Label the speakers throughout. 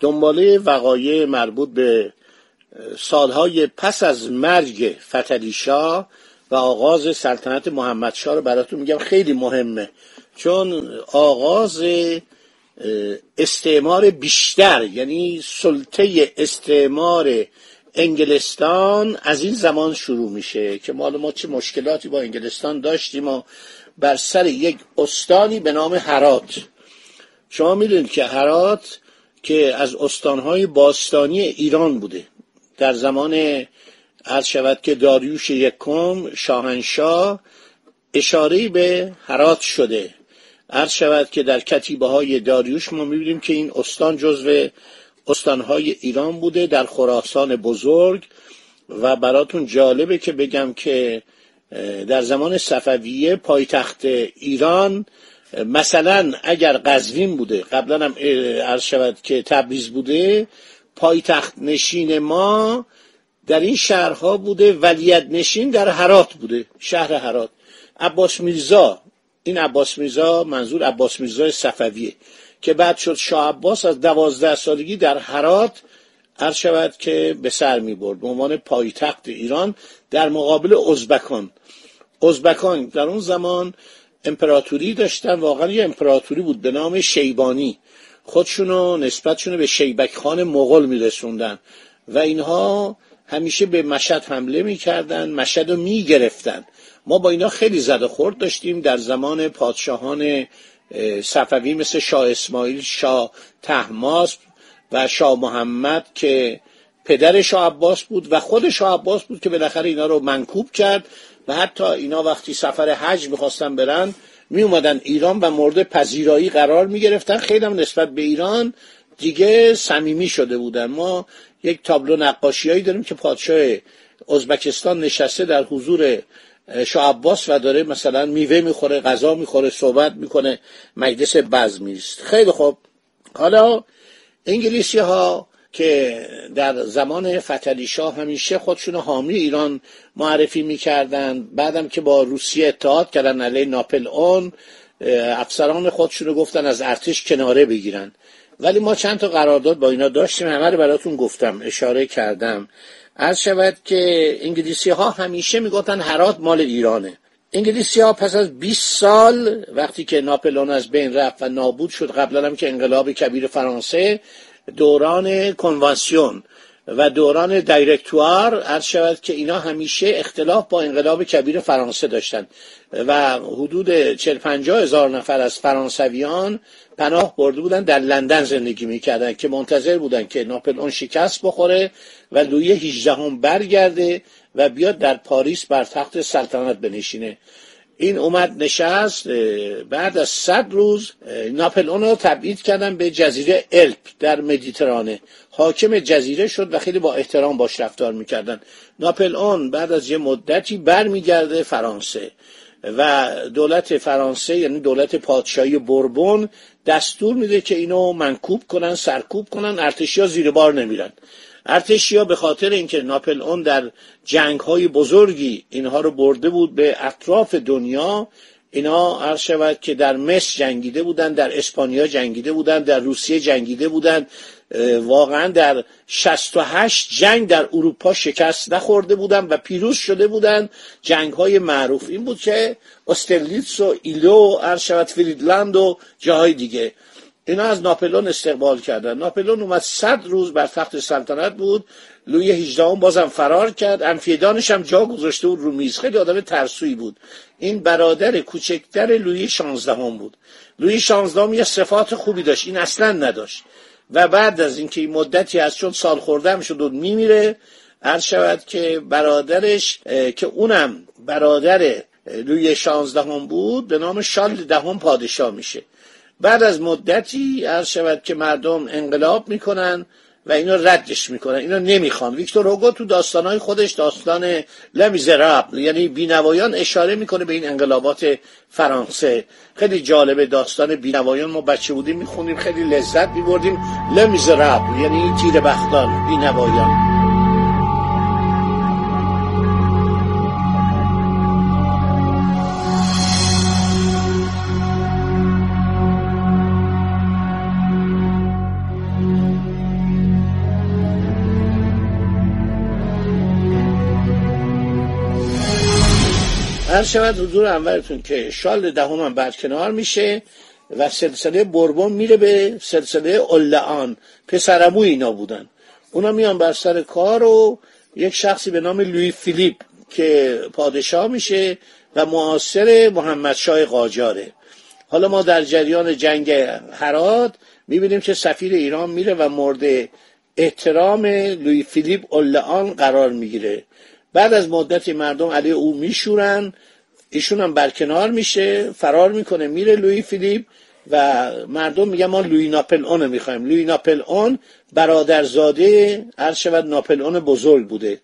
Speaker 1: دنباله وقایع مربوط به سالهای پس از مرگ فتلی و آغاز سلطنت محمدشاه رو براتون میگم. خیلی مهمه چون آغاز استعمار بیشتر یعنی سلطه استعمار انگلستان از این زمان شروع میشه که مال ما چه مشکلاتی با انگلستان داشتیم و بر سر یک استانی به نام هرات. شما می‌دونید که هرات که از استانهای باستانی ایران بوده. در زمان عرض شود که داریوش یکم شاهنشاه اشاره به هرات شده. عرض شود که در کتیبه های داریوش ما می‌بینیم که این استان جزو استانهای ایران بوده در خراسان بزرگ و براتون جالبه که بگم که در زمان صفویه پایتخت ایران مثلا اگر قزوین بوده قبلا هم عرض شود که تبریز بوده پایتخت نشین ما در این شهرها بوده ولیت نشین در هرات بوده شهر هرات. عباس میرزا این عباس میرزا منظور عباس میرزا صفویه که بعد شد شاه عباس از دوازده سالگی در هرات عرض شود که به سر می برد به عنوان پایتخت ایران در مقابل ازبکان. ازبکان در اون زمان امپراتوری داشتن واقعا یه امپراتوری بود به نام شیبانی. خودشونو نسبتشونو به شیبک خان مغل میرسوندن و اینها همیشه به مشهد حمله می‌کردن مشهد رو می‌گرفتن. ما با اینا خیلی زد خورد داشتیم در زمان پادشاهان صفوی مثل شاه اسماعیل شاه تحماس و شاه محمد که پدر شاه عباس بود و خود شاه عباس بود که بالاخره اینا رو منکوب کرد. و حتی اینا وقتی سفر حج می‌خواستن برن می اومدن ایران و مورد پذیرایی قرار می گرفتن خیلی هم نسبت به ایران دیگه صمیمی شده بودن. ما یک تابلو نقاشیایی داریم که پادشاه ازبکستان نشسته در حضور شاه عباس و داره مثلا میوه می‌خوره غذا می‌خوره صحبت می‌کنه مجلس بزمی است خیلی خوب. حالا انگلیسی ها که در زمان فتلی شاه همیشه خودشون حامی ایران معرفی می‌کردن. بعدم که با روسیه اتحاد کردن علیه ناپل اون افسران خودشونو گفتن از ارتش کناره بگیرن. ولی ما چند تا قرارداد با اینا داشتیم همه رو براتون گفتم اشاره کردم. عرض شود که انگلیسی ها همیشه می‌گفتن هرات مال ایرانه. انگلیسی ها پس از 20 سال وقتی که ناپلون از بین رفت و نابود شد قبلا هم که انقلاب کبیر فرانسه دوران کنوانسیون و دوران دایرکتوار عرض شود که اینا همیشه اختلاف با انقلاب کبیر فرانسه داشتن. و حدود 40 50 هزار نفر از فرانسویان پناه برده بودن در لندن زندگی می‌کردن که منتظر بودن که ناپل اون شکست بخوره و لویه 18 هم برگرده و بیاد در پاریس بر تخت سلطنت بنشینه. این اومد نشست بعد از صد روز ناپل اون رو تبعید کردن به جزیره الپ در مدیترانه. حاکم جزیره شد و خیلی با احترام باش رفتار می‌کردن. ناپل اون بعد از یه مدتی برمیگرده فرانسه و دولت فرانسه یعنی دولت پادشاهی بربون دستور میده که اینو منکوب کنن سرکوب کنن ارتشیا زیر بار نمیرن. ارتشیا به خاطر اینکه ناپل اون در جنگ های بزرگی اینها رو برده بود به اطراف دنیا اینا عرض شود که در مصر جنگیده بودن در اسپانیا جنگیده بودن در روسیه جنگیده بودن. واقعا در 68 جنگ در اروپا شکست نخورده بودن و پیروز شده بودن. جنگ های معروف این بود که استرلیتس و ایلو عرض شود فریدلند و جاهای دیگه. اینا از ناپلون استقبال کردن. ناپلون اومد صد روز بر تخت سلطنت بود. لوی 18 بازم فرار کرد. انفیدانش هم جا گذاشته بود رو میز. خیلی آدم ترسویی بود. این برادر کوچکتر لوی 16 بود. لوی 16 یه صفات خوبی داشت. این اصلا نداشت. و بعد از اینکه این مدتی از چون سال خورده شد و میمیره عرض شود که برادرش که اونم برادر لوی شانزدهم بود به نام شال دهم پادشاه میشه. بعد از مدتی عرض شود که مردم انقلاب می‌کنن و اینو ردش می‌کنن. اینو نمی‌خوان. ویکتور هوگو تو داستانهای خودش داستان لمیزرابل یعنی بینوایان اشاره می‌کنه به این انقلابات فرانسه. خیلی جالبه داستان بینوایان. ما بچه بودیم می‌خونیم خیلی لذت میبردیم. لمیزرابل یعنی تیر بختان بینوایان. هر شود. حضور انورتون که شال دهم هم برکنار میشه و سلسله بربون میره به سلسله اولعان پسرمو اینا بودن. اونا میان بر سر کار و یک شخصی به نام لوی فیلیپ که پادشاه میشه و معاصر محمد شای قاجاره. حالا ما در جریان جنگ هرات می‌بینیم که سفیر ایران میره و مورد احترام لوی فیلیپ اولعان قرار می‌گیره. بعد از مدتی مردم علیه او میشورن ایشون هم برکنار میشه فرار می‌کنه میره لوی فیلیپ و مردم میگن ما لوی ناپل اون می‌خوایم. لوی ناپل اون برادرزاده عرض شود ناپل اون بزرگ بوده.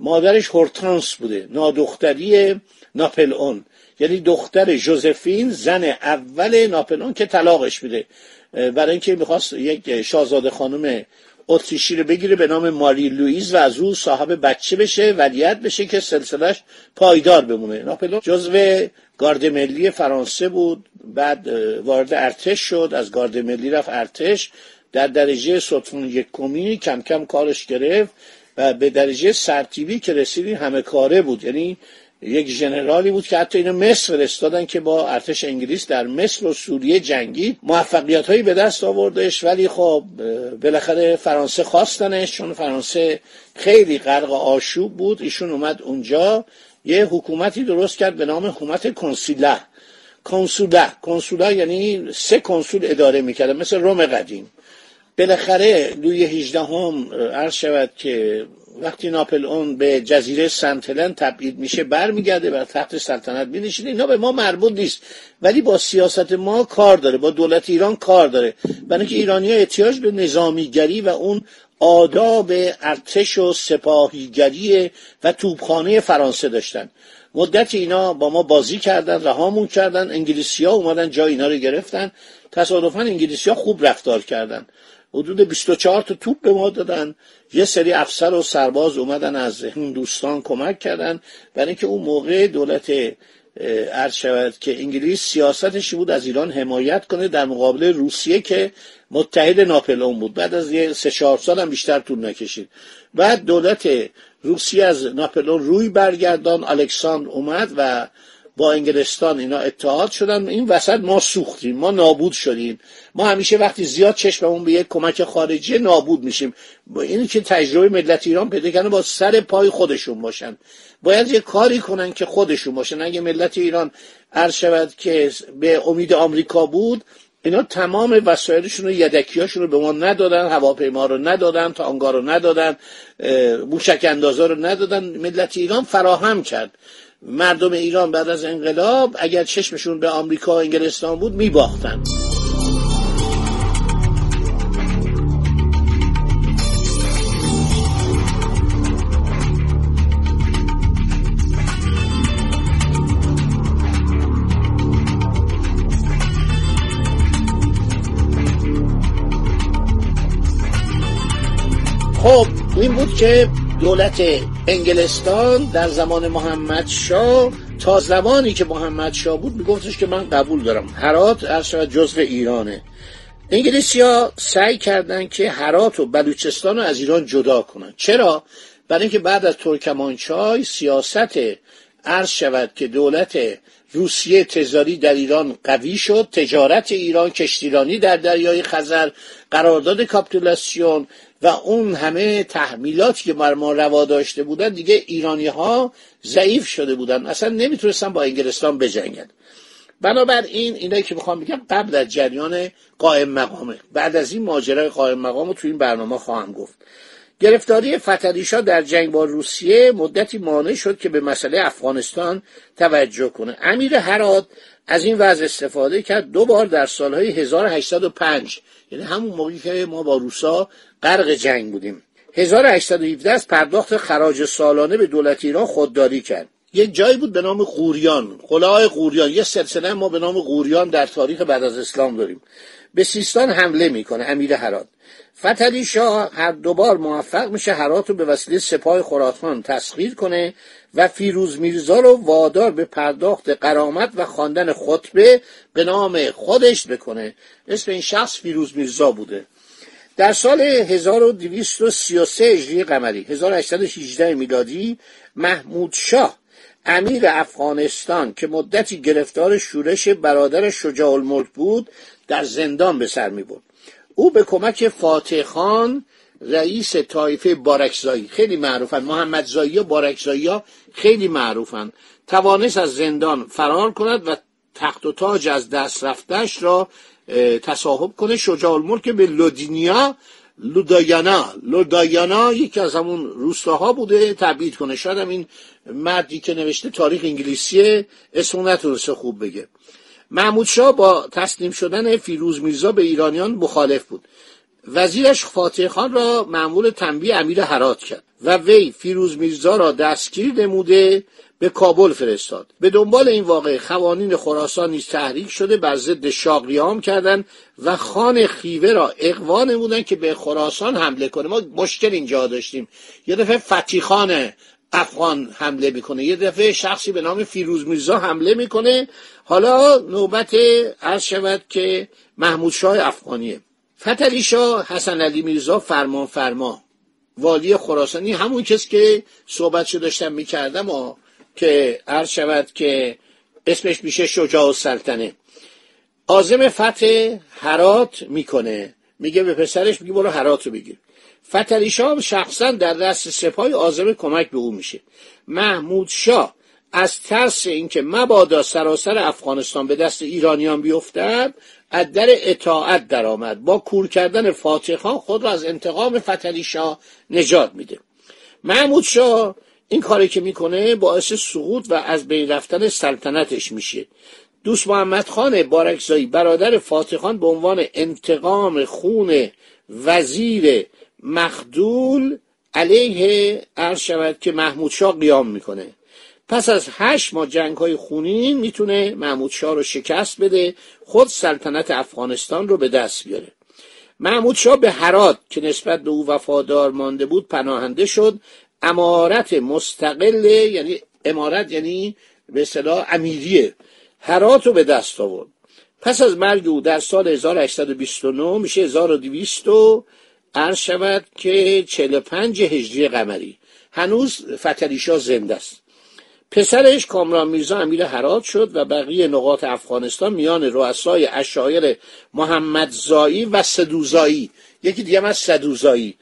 Speaker 1: مادرش هورتانس بوده نادختری ناپل اون یعنی دختر جوزفین زن اول ناپل اون که طلاقش میده. برای اینکه می‌خواست یک شاهزاده خانم اتریشی رو بگیره به نام ماری لوئیز و از او صاحب بچه بشه ولیت بشه که سلسلش پایدار بمونه. ناپلون جزو گارد ملی فرانسه بود بعد وارد ارتش شد. از گارد ملی رفت ارتش. در درجه ستون یک کمی کم کم کارش گرفت و به درجه سرتیبی که رسیدی همه کاره بود. یعنی یک ژنرالی بود که حتی اینو مصر فرستادن که با ارتش انگلیس در مصر و سوریه جنگید موفقیت هایی به دست آوردش ولی خب بالاخره فرانسه خواستنش چون فرانسه خیلی غرق آشوب بود. ایشون اومد اونجا. یه حکومتی درست کرد به نام حکومت کنسیله کنسوله. کنسوله یعنی سه کنسول اداره می‌کرد مثل روم قدیم. بالاخره لوی 18 هم عرض شود که وقتی ناپل اون به جزیره سنتلن تبعید میشه برمیگرده بر تحت سلطنت مینشینه. اینا به ما مربوط نیست. ولی با سیاست ما کار داره. با دولت ایران کار داره. برای ایرانی ها احتیاج به نظامیگری و اون آداب ارتش و سپاهیگری و توبخانه فرانسه داشتن. مدت اینا با ما بازی کردن رهامون کردن. انگلیسی ها اومدن جای اینا رو گرفتن. تصادفا انگلیسی ها خوب رفتار کردن. حدود 24 تا توپ به ما دادن. یه سری افسر و سرباز اومدن از هندوستان کمک کردن. برای اینکه اون موقع دولت عرض شود که انگلیس سیاستش بود از ایران حمایت کنه در مقابل روسیه که متحد ناپلئون بود. بعد از یه سه چهار سال هم بیشتر طول نکشید. بعد دولت روسیه از ناپلئون روی برگردان. الکساندر اومد و با انگلستان اینا اتحاد شدن این وسط ما سوختیم ما نابود شدیم. ما همیشه وقتی زیاد چشممون به یک کمک خارجی نابود میشیم. با اینی که تجربه ملت ایران پیدا کنه با سر پای خودشون باشن. باید یه کاری کنن که خودشون باشن. اگه ملت ایران عرض شود که به امید آمریکا بود اینا تمام وسایلشون و یدکیاشون رو به ما ندادن هواپیما رو ندادن تانگا رو ندادن موشک اندازا رو ندادن. ملت ایران فراهم کرد. مردم ایران بعد از انقلاب اگر چشمشون به آمریکا و انگلستان بود میباختن. خب این بود که دولت انگلستان در زمان محمد شاه تا زمانی که محمد شاه بود میگفتش که من قبول دارم. هرات از شود جزو ایرانه. انگلیسی ها سعی کردند که هرات و بلوچستان رو از ایران جدا کنند چرا؟ برای اینکه بعد از ترکمانچای سیاست عرض شود که دولت روسیه تزاری در ایران قوی شد تجارت ایران کشتیرانی در دریای خزر قرارداد کاپیتولاسیون و اون همه تحمیلاتی که بر ما روا داشته بودن دیگه ایرانی ها ضعیف شده بودن. اصلا نمی‌تونستن با انگلستان بجنگن. بنابراین اینایی که می‌خوام بگم قبل از جریان قائم مقامه. بعد از این ماجرای قائم مقام رو تو این برنامه خواهم گفت. گرفتاری فتلیشا در جنگ با روسیه مدتی مانع شد که به مسئله افغانستان توجه کنه. امیر هراد از این وضع استفاده کرد دو بار در سالهای 1805 یعنی همون موقعی که ما با روسا غرق جنگ بودیم. 1817 از پرداخت خراج سالانه به دولت ایران خودداری کرد. یک جایی بود به نام قوریان قلعه قوریان یه سلسله ما به نام قوریان در تاریخ بعد از اسلام داریم. به سیستان حمله می‌کنه امیر هرات فتلی شاه هر دوبار موفق میشه هرات رو به وسیله سپاه خراسان تسخیر کنه و فیروز میرزا رو وادار به پرداخت قرامت و خواندن خطبه به نام خودش بکنه. اسم این شخص فیروز میرزا بوده. در سال 1233 هجری قمری 1818 میلادی محمود شاه امیر افغانستان که مدتی گرفتار شورش برادر شجاع الملک بود در زندان به سر می بود. او به کمک فاتح خان رئیس طایفه بارکزایی. خیلی معروفن. محمد زایی و بارکزایی ها خیلی معروفن. توانست از زندان فرار کند و تخت و تاج از دست رفتش را تصاحب کنه. شجاع الملک به لودینیا لودایانا. لودایانا یکی از همون روستاها بوده. تبعید کنه. شاید این مردی که نوشته تاریخ انگلیسیه اسمو نتونسته خوب بگه. محمود شاه با تسلیم شدن فیروز میرزا به ایرانیان مخالف بود. وزیرش فاتح خان را معمول تنبیه امیر حرات کرد و وی فیروز میرزا را دستگیر نموده به کابل فرستاد. به دنبال این واقع خوانین خراسان نیز تحریک شده بر ضد شاه قیام کردند و خان خیوه را اقوا نمودند که به خراسان حمله کنه. ما مشکل اینجا داشتیم. یه دفعه فتیخان افغان حمله می‌کنه. یه دفعه شخصی به نام فیروز میرزا حمله می‌کنه. حالا نوبت عرض شود که محمود شاه افغانیه. فتلی شاه حسن علی میرزا فرمان فرما. والی خراسانی همون کس که صحبتشو داشتم می‌کردم و که عرض شود که اسمش میشه شجاع و سلطنه آزم فتح هرات می‌کنه. میگه به پسرش میگه برو هرات رو بگیر. فتلی شاه شخصا در دست سپاه آزم کمک به او میشه. محمود شاه از ترس اینکه مبادا سراسر افغانستان به دست ایرانیان بیفتد از در اطاعت درآمد. با کور کردن فاتح خود را از انتقام فتلی شاه نجات میده. محمود شاه این کاری که می‌کنه باعث سقوط و از بین رفتن سلطنتش میشه. دوست محمد خان بارکزایی برادر فاتح خان به عنوان انتقام خون وزیر مخدول علیه عرض شود که محمود شاه قیام می‌کنه. پس از هشت ماه جنگ های خونین می‌تونه محمود شاه رو شکست بده خود سلطنت افغانستان رو به دست بیاره. محمود شاه به هرات که نسبت به او وفادار مانده بود پناهنده شد. امارت مستقل یعنی امارت یعنی به اصطلاح امیریه. هرات رو به دست آورد. پس از مرگ او در سال 1829 میشه 1200 عرض شود که 45 هجری قمری. هنوز فتلیشا زنده است. پسرش کامران میرزا امیر هرات شد و بقیه نقاط افغانستان میان رؤسای اشایر محمد زایی و سدوزایی یکی دیگه از سدوزایی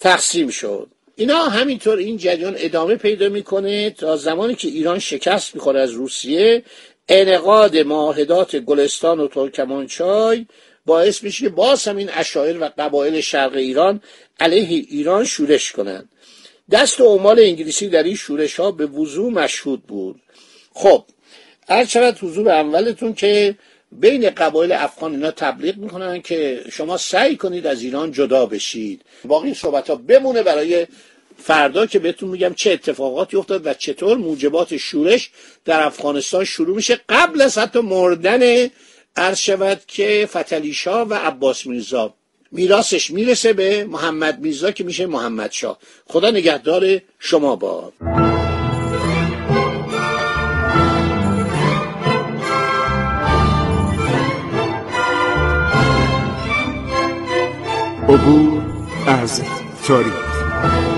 Speaker 1: تقسیم شد. اینا همینطور این جریان ادامه پیدا می‌کنه تا زمانی که ایران شکست می‌خوره از روسیه. انقاد معاهدات گلستان و ترکمانچای باعث میشه که باز هم این اشایر و قبایل شرق ایران علیه ایران شورش کنند. دست عمال انگلیسی در این شورش ها به وضوع مشهود بود. خب هر شود حضور اولتون که بین قبایل افغان اینا تبلیغ می‌کنن که شما سعی کنید از ایران جدا بشید. باقی صحبت ها بمونه برای فردا که بهتون میگم چه اتفاقاتی افتاد و چطور موجبات شورش در افغانستان شروع میشه. قبل از حتی مردن عرض شود که فتلیشا و عباس میرزا میراثش می‌رسه به محمد میرزا که میشه محمد شاه. خدا نگهدار شما با
Speaker 2: عبور از تاریخ.